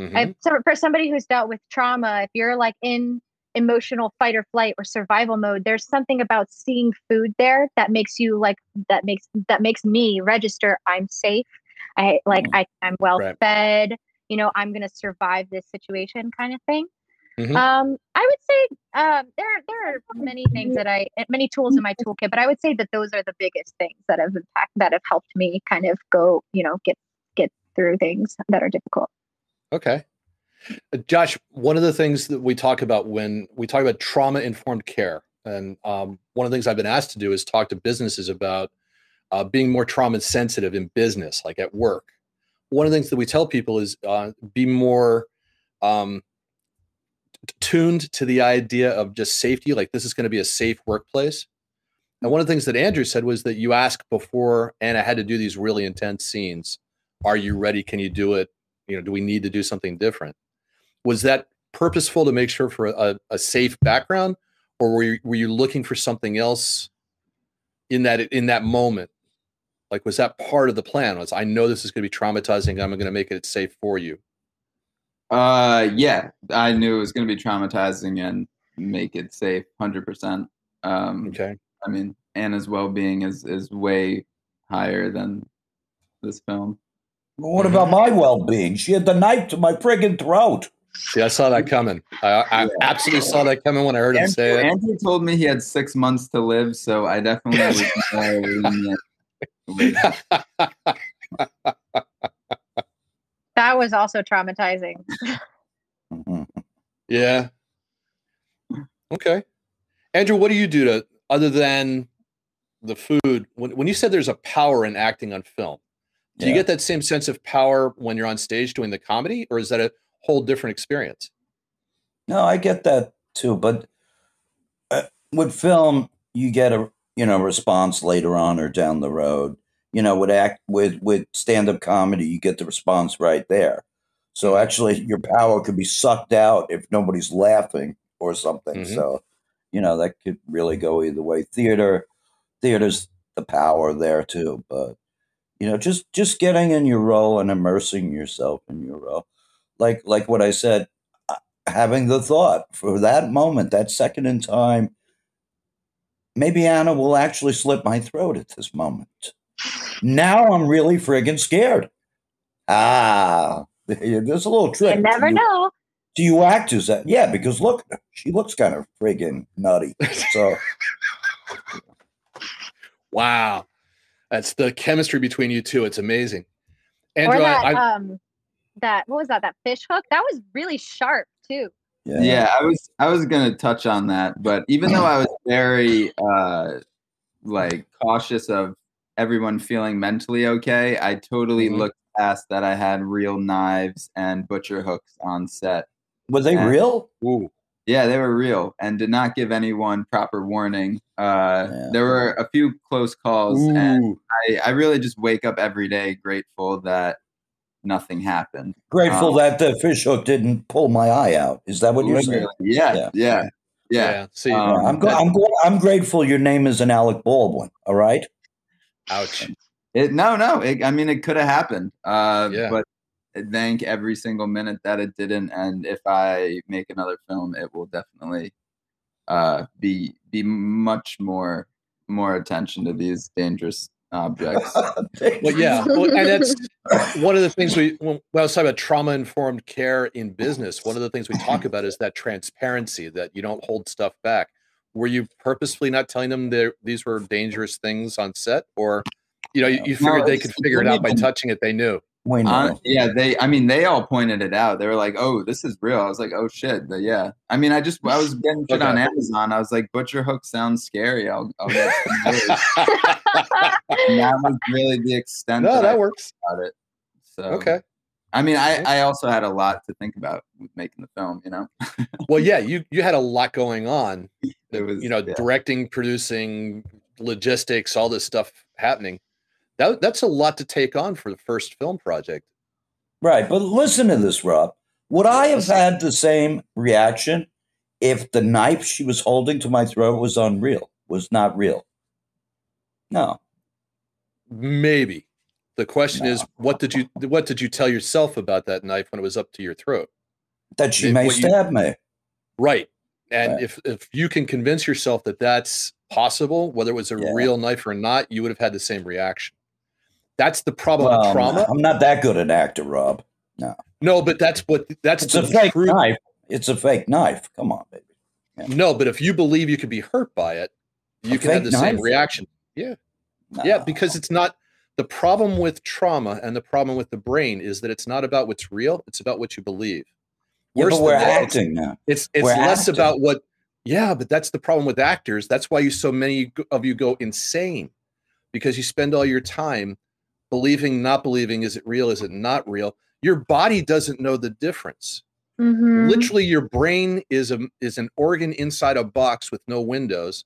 Mhm. I, so for somebody who's dealt with trauma, if you're like in emotional fight or flight or survival mode, there's something about seeing food there that makes you like that makes that makes me register I'm safe. I like Mm. I, I'm well Right. fed. You know, I'm gonna survive this situation, kind of thing. Mhm. Um, I would say um, there there are many things that I many tools in my toolkit, but I would say that those are the biggest things that have impact that have helped me kind of go, you know, get get through things that are difficult. Okay. Uh, Josh, one of the things that we talk about when we talk about trauma informed care, and um, one of the things I've been asked to do is talk to businesses about uh, being more trauma sensitive in business, like at work. One of the things that we tell people is uh, be more um, tuned to the idea of just safety, like this is going to be a safe workplace. And one of the things that Andrew said was that you ask before Anna had to do these really intense scenes, are you ready? Can you do it? you know do we need to do something different was that purposeful to make sure for a, a safe background or were you, were you looking for something else in that in that moment like was that part of the plan was i know this is going to be traumatizing i'm going to make it safe for you Uh, yeah, I knew it was going to be traumatizing and make it safe, hundred percent. Um, okay I mean, Anna's well-being is is way higher than this film. Well, what about my well-being? She had the knife to my friggin' throat. see i saw that coming i, I absolutely saw that coming when i heard him say it Andrew told me he had six months to live, so I definitely was more lenient with That was also traumatizing. Yeah okay andrew what do you do to other than the food when, when you said there's a power in acting on film Do you get that same sense of power when you're on stage doing the comedy, or is that a whole different experience? No, I get that too, but uh, with film, you get a you know response later on or down the road. You know, with act with with stand up comedy, you get the response right there. So actually, your power could be sucked out if nobody's laughing or something. Mhm. So, you know, that could really go either way. Theater, theater's the power there too, but you know, just just getting in your role and immersing yourself in your role, like like what I said having the thought for that moment, that second in time, maybe Anna will actually slit my throat at this moment. Now I'm really friggin' scared. Ah, there's a little trick. You never to you, know. Do you actors, that yeah, because look, she looks kind of friggin' nutty. So Wow, that's the chemistry between you two. It's amazing. or that I, I, um that what was that? That fish hook? That was really sharp too. Yeah, yeah i was i was gonna touch on that but even though i was very uh like cautious of everyone feeling mentally okay i totally Mhm. looked past that i had real knives and butcher hooks on set were they Yeah. real? ooh, yeah they were real and did not give anyone proper warning uh Yeah. there were a few close calls and. I, I really just wake up every day grateful that nothing happened Grateful Um, that the fish hook didn't pull my eye out. Is that what you're saying? Yeah Yeah. yeah yeah, yeah. See, Um, I'm, go- I'm, go- I'm grateful your name isn't Alec Baldwin. All right. ouch. It no, no. It, I mean, it could have happened. Uh, Yeah. But thank every single minute that it didn't. And if I make another film, it will definitely uh, be be much more more attention to these dangerous objects. Well, yeah, well, and that's one of the things we when I was talking about trauma informed care in business. One of the things we talk about is that transparency that you don't hold stuff back. Were you purposefully not telling them that these were dangerous things on set, or you know, you, you No, figured they could figure it out by touching it? They knew. We know. Uh, yeah, they. I mean, they all pointed it out. They were like, "Oh, this is real." I was like, "Oh shit!" But yeah, I mean, I just I was getting shit on Amazon. I was like, "Butcher Hook sounds scary." I'll, I'll get some and that was really the extent no, that, I that works. about it. So Okay. I mean, I I also had a lot to think about with making the film. You know, Well, yeah, you you had a lot going on. it was you know, yeah. directing, producing, logistics, all this stuff happening. That that's a lot to take on for the first film project. Right, but listen to this, Rob. Would I have had the same reaction if the knife she was holding to my throat was unreal, was not real? No. Maybe. The question is, what did you what did you tell yourself about that knife when it was up to your throat? That she Maybe may what you- stab me. Right. And Right. if if you can convince yourself that that's possible, whether it was a Yeah. real knife or not, you would have had the same reaction. That's the problem Well, with trauma. I'm not that good an actor, Rob. No, No, but that's what that's It's a fake truth. knife. It's a fake knife. Come on, baby. No, but if you believe you could be hurt by it, you A can have the same reaction. Yeah. Yeah, because it's not the problem with trauma and the problem with the brain is that it's not about what's real, it's about what you believe. Yeah, Worse but we're that, acting now. It's it's We're less acting. about what yeah, but that's the problem with actors. That's why you so many of you go insane because you spend all your time believing, not believing, is it real, is it not real? Your body doesn't know the difference. Mhm. Literally your brain is a is an organ inside a box with no windows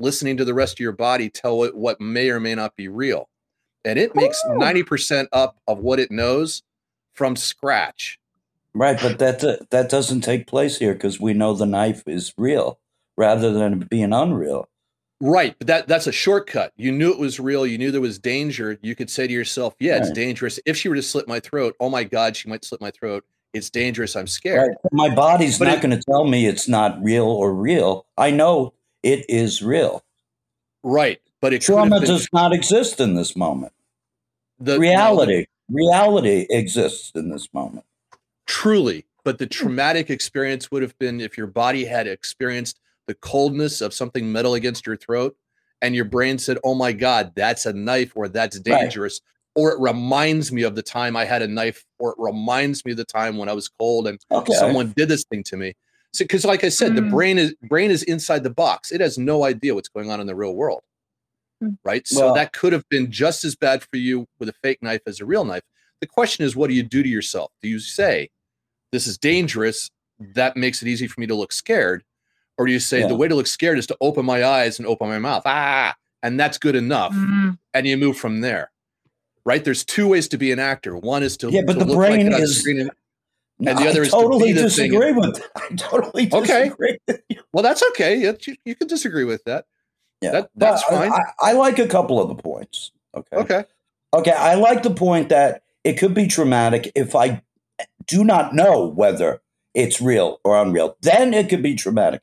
listening to the rest of your body tell it what may or may not be real. And it makes Oh. 90% up of what it knows from scratch. Right, but that uh, that doesn't take place here because we know the knife is real rather than being unreal. Right, but that that's a shortcut. You knew it was real. You knew there was danger. You could say to yourself, "Yeah, it's dangerous. If she were to slit my throat, oh my God, she might slit my throat. It's dangerous. I'm scared." Right. My body's But not going to tell me it's not real or real. I know it is real. Right, but it Trauma been does not exist in this moment. the reality, reality exists in this moment. truly, but the traumatic experience would have been if your body had experienced the coldness of something metal against your throat, and your brain said, "Oh my God, that's a knife," or "That's Right. dangerous," or it reminds me of the time I had a knife, or it reminds me of the time when I was cold and Okay. someone did this thing to me. So, because like I said, the Mm. brain is brain is inside the box. It has no idea what's going on in the real world, Mm. right? So Well- that could have been just as bad for you with a fake knife as a real knife. The question is, what do you do to yourself? Do you say, "This is dangerous"? That makes it easy for me to look scared, or do you say, Yeah. "The way to look scared is to open my eyes and open my mouth"? Ah, and that's good enough, Mhm. and you move from there. Right? There's two ways to be an actor. One is to Yeah, but to the look like brain it is- and- No, and the other I is to totally be the thing disagree with. I totally disagree. with you. Well, that's okay. Yeah, You, you can disagree with that. Yeah, That- but that's fine. I, I like a couple of the points. Okay. Okay. Okay, I like the point that it could be traumatic if I do not know whether it's real or unreal. Then it could be traumatic.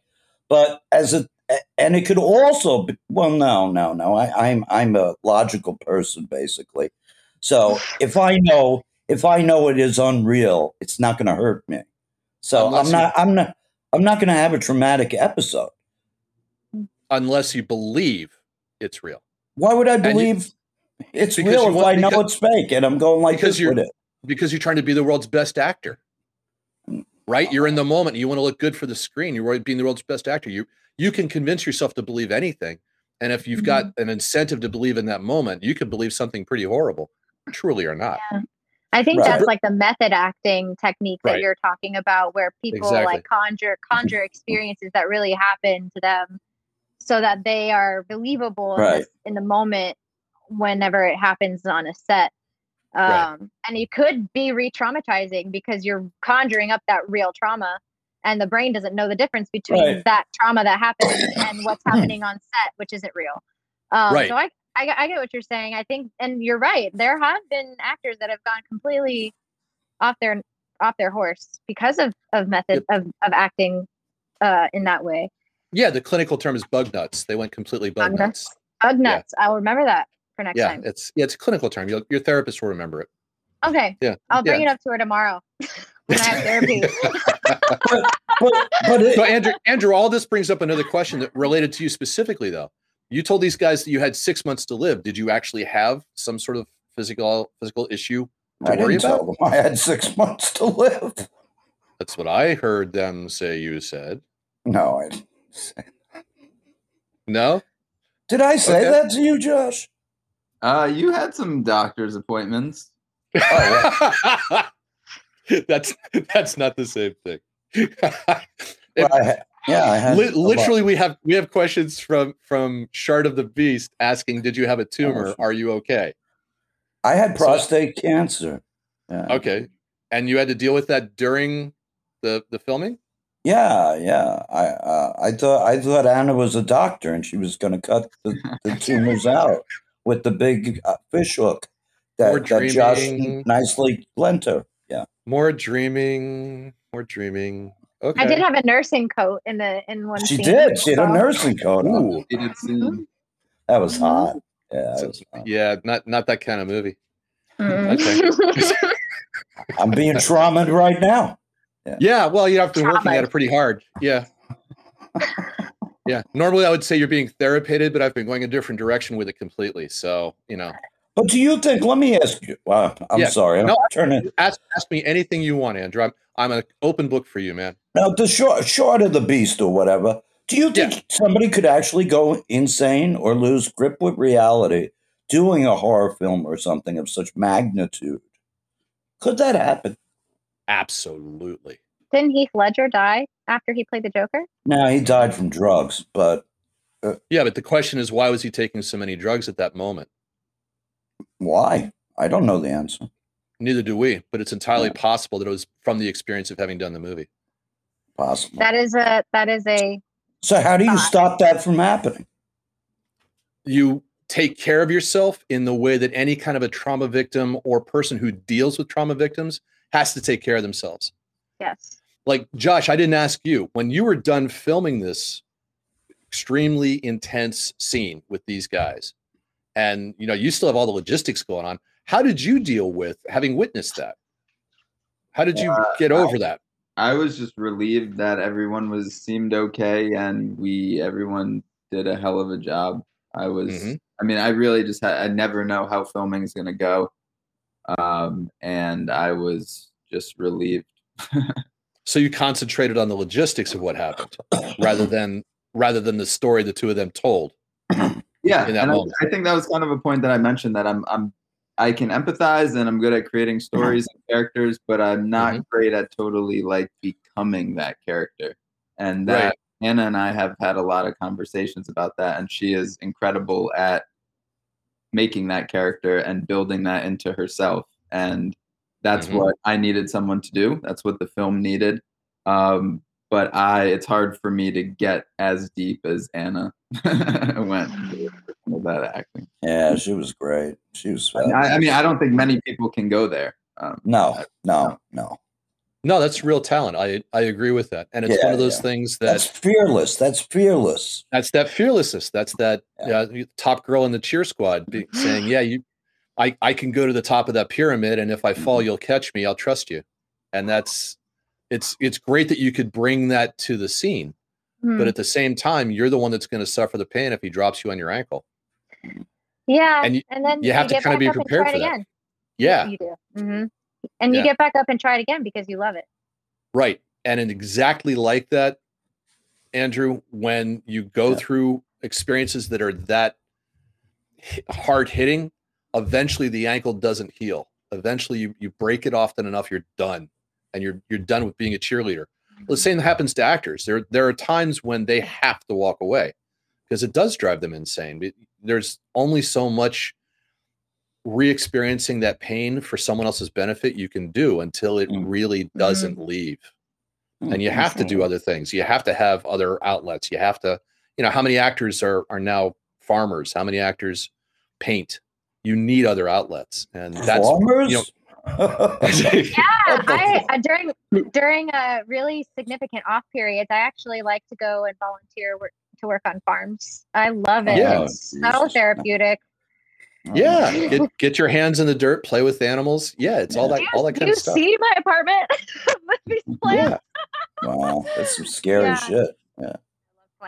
But as a and it could also be well, no, no, no. I, I'm I'm a logical person basically. So if I know if I know it is unreal, it's not going to hurt me. So Unless I'm you- not I'm not I'm not going to have a traumatic episode. Unless you believe it's real. Why would I you- believe it's real if want- I know because- it's fake and I'm going like because this you're- with it? Because you're trying to be the world's best actor. Mm. Right? You're in the moment. You want to look good for the screen. You're being the world's best actor. You you can convince yourself to believe anything. And if you've got mm-hmm. an incentive to believe in that moment, you could believe something pretty horrible, truly or not. I think Right. that's like the method acting technique that Right. you're talking about, where people Exactly. like conjure mm-hmm. conjure experiences that really happen to them, so that they are believable in, Right. this, in the moment whenever it happens on a set. Um, Right. And it could be re-traumatizing because you're conjuring up that real trauma, and the brain doesn't know the difference between Right. that trauma that happened and what's happening on set, which isn't real. Um, Right. So I, I, get- I get what you're saying. I think, and you're right. There have been actors that have gone completely off their off their horse because of of method of of acting uh, in that way. Yeah, the clinical term is bug nuts. They went completely bug Bug nuts. Bug nuts. I'll remember that for next Yeah, time. it's yeah, it's a clinical term. Your, your therapist will remember it. Okay, Yeah, I'll bring yeah. it up to her tomorrow when I have therapy. But but it, So Andrew, Andrew, all this brings up another question that related to you specifically, though. You told these guys that you had six months to live. Did you actually have some sort of physical physical issue to I worry didn't about? tell them I had six months to live. That's what I heard them say. You said No, I didn't. say- no. Did I say Okay. that to you, Josh? Uh, you had some doctor's appointments. that's that's not the same thing. Well, I yeah, I had Li- literally, we have we have questions from from Shard of the Beast asking, "Did you have a tumor? sure. Are you okay?" I had So- prostate cancer. Yeah. Okay, and you had to deal with that during the the filming. Yeah, yeah. I uh, I thought I thought Anna was a doctor and she was going to cut the, the tumors out with the big uh, fish hook that, that Josh nicely lent her. Yeah. More dreaming, more dreaming. Okay. I did have a nursing coat in the in one. She scene, did. She had a nursing coat. Ooh, He did. That was Mhm. hot. Yeah, So- was hot. yeah, not not that kind of movie. Mm. I'm being traumatized right now. Yeah, yeah. well, you have been working at it pretty hard. Yeah. Yeah. Normally, I would say you're being therapeuted, but I've been going a different direction with it completely. So, you know, But do you think? Let me ask you. Well, I'm Yeah. sorry. I'm No, turning. ask ask me anything you want, Andrew. I'm I'm an open book for you, man. Now, the short, short of the beast or whatever. Do you think somebody could actually go insane or lose grip with reality doing a horror film or something of such magnitude? Could that happen? Absolutely. Didn't Heath Ledger die after he played the Joker? No, he died from drugs, but uh, Yeah, but the question is, why was he taking so many drugs at that moment? why? I don't know the answer. Neither do we, but it's entirely possible that it was from the experience of having done the movie. Possible. That is a that is a so how do you thought. stop that from happening? You take care of yourself in the way that any kind of a trauma victim or person who deals with trauma victims has to take care of themselves. yes. Like Josh, I didn't ask you when you were done filming this extremely intense scene with these guys, and you know you still have all the logistics going on. How did you deal with having witnessed that? How did you Uh, get over that? I was just relieved that everyone was seemed okay and we everyone did a hell of a job. I was Mhm. I mean I really just had I never know how filming is going to go. Um and I was just relieved. So you concentrated on the logistics of what happened rather than rather than the story the two of them told. Yeah, and I. I think that was kind of a point that I mentioned that I'm I'm I can empathize and I'm good at creating stories and characters, but I'm not Mhm. great at totally like becoming that character. And that Right. Anna and I have had a lot of conversations about that, and she is incredible at making that character and building that into herself. And that's Mhm. what I needed someone to do. That's what the film needed. Um, but I, it's hard for me to get as deep as Anna went with that acting. Yeah, she was great. She was. I, I mean, I don't think many people can go there. Um, no, no, no. No, that's real talent. I I agree with that, and it's Yeah, one of those yeah. things That's fearless. That's fearless. that's that fearlessness. That's that uh, top girl in the cheer squad be, saying, "Yeah, you, I I can go to the top of that pyramid, and if I Mm-hmm. fall, you'll catch me. I'll trust you." And that's it's it's great that you could bring that to the scene, Hmm. but at the same time, you're the one that's going to suffer the pain if he drops you on your ankle. yeah, and you- then you have to kinda be prepared for it that. Yeah, you do. hmm And you Yeah. get back up and try it again because you love it. Right. And in exactly like that, Andrew, when you go Yeah. through experiences that are that hard hitting, eventually the ankle doesn't heal. Eventually you, you break it often enough, you're done. And you're you're done with being a cheerleader. Well, the same happens to actors. There there are times when they have to walk away because it does drive them insane. But There's only so much re-experiencing that pain for someone else's benefit you can do until it Mm. really doesn't leave Mm, and you have to do other things you have to have other outlets you have to you know how many actors are are now farmers how many actors paint you need other outlets and that's Farmers? you know Yeah, I uh, during during uh, really significant off periods, I actually like to go and volunteer work to work on farms. I love it. Yeah. It's so therapeutic. Yeah, get, get your hands in the dirt, play with animals. Yeah, it's all that Do you, all that kind you of stuff. see my apartment with these plants? Yeah, Wow, that's some scary Yeah. shit. Plants.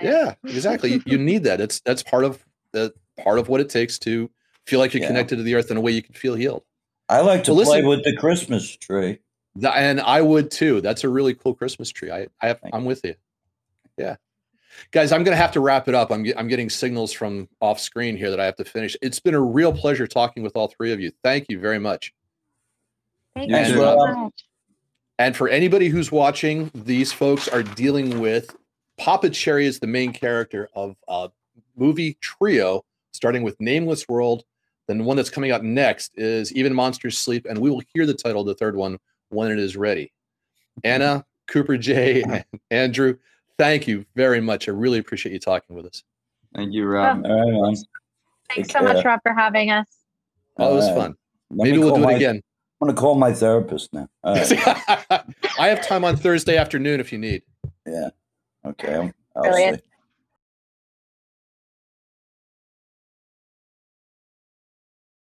yeah, exactly. You, you need that. It's that's part of the part of what it takes to feel like you're Yeah. connected to the earth in a way you can feel healed. I like to Well, play listen- with the Christmas tree. Th- And I would too. That's a really cool Christmas tree. I, I have, Thank I'm with you. Yeah, guys, I'm going to have to wrap it up. I'm, I'm getting signals from off screen here that I have to finish. It's been a real pleasure talking with all three of you. Thank you very much. Thank You you so Well, uh, much. And for anybody who's watching, these folks are dealing with Papa Cherry is the main character of a movie trio, starting with Nameless World. Then the one that's coming out next is Even Monsters Sleep, and we will hear the title of the third one when it is ready. Anna, mm-hmm. Cooper J, and Andrew, thank you very much. I really appreciate you talking with us. Thank you, Rob. Oh. All right, man. Thanks Take so much. Rob, for having us. Oh, it was All right. fun. Let Maybe we'll do my- it again. I'm going to call my therapist now. All right. I have time on Thursday afternoon if you need. Yeah. Okay, I'll, I'll Brilliant. see.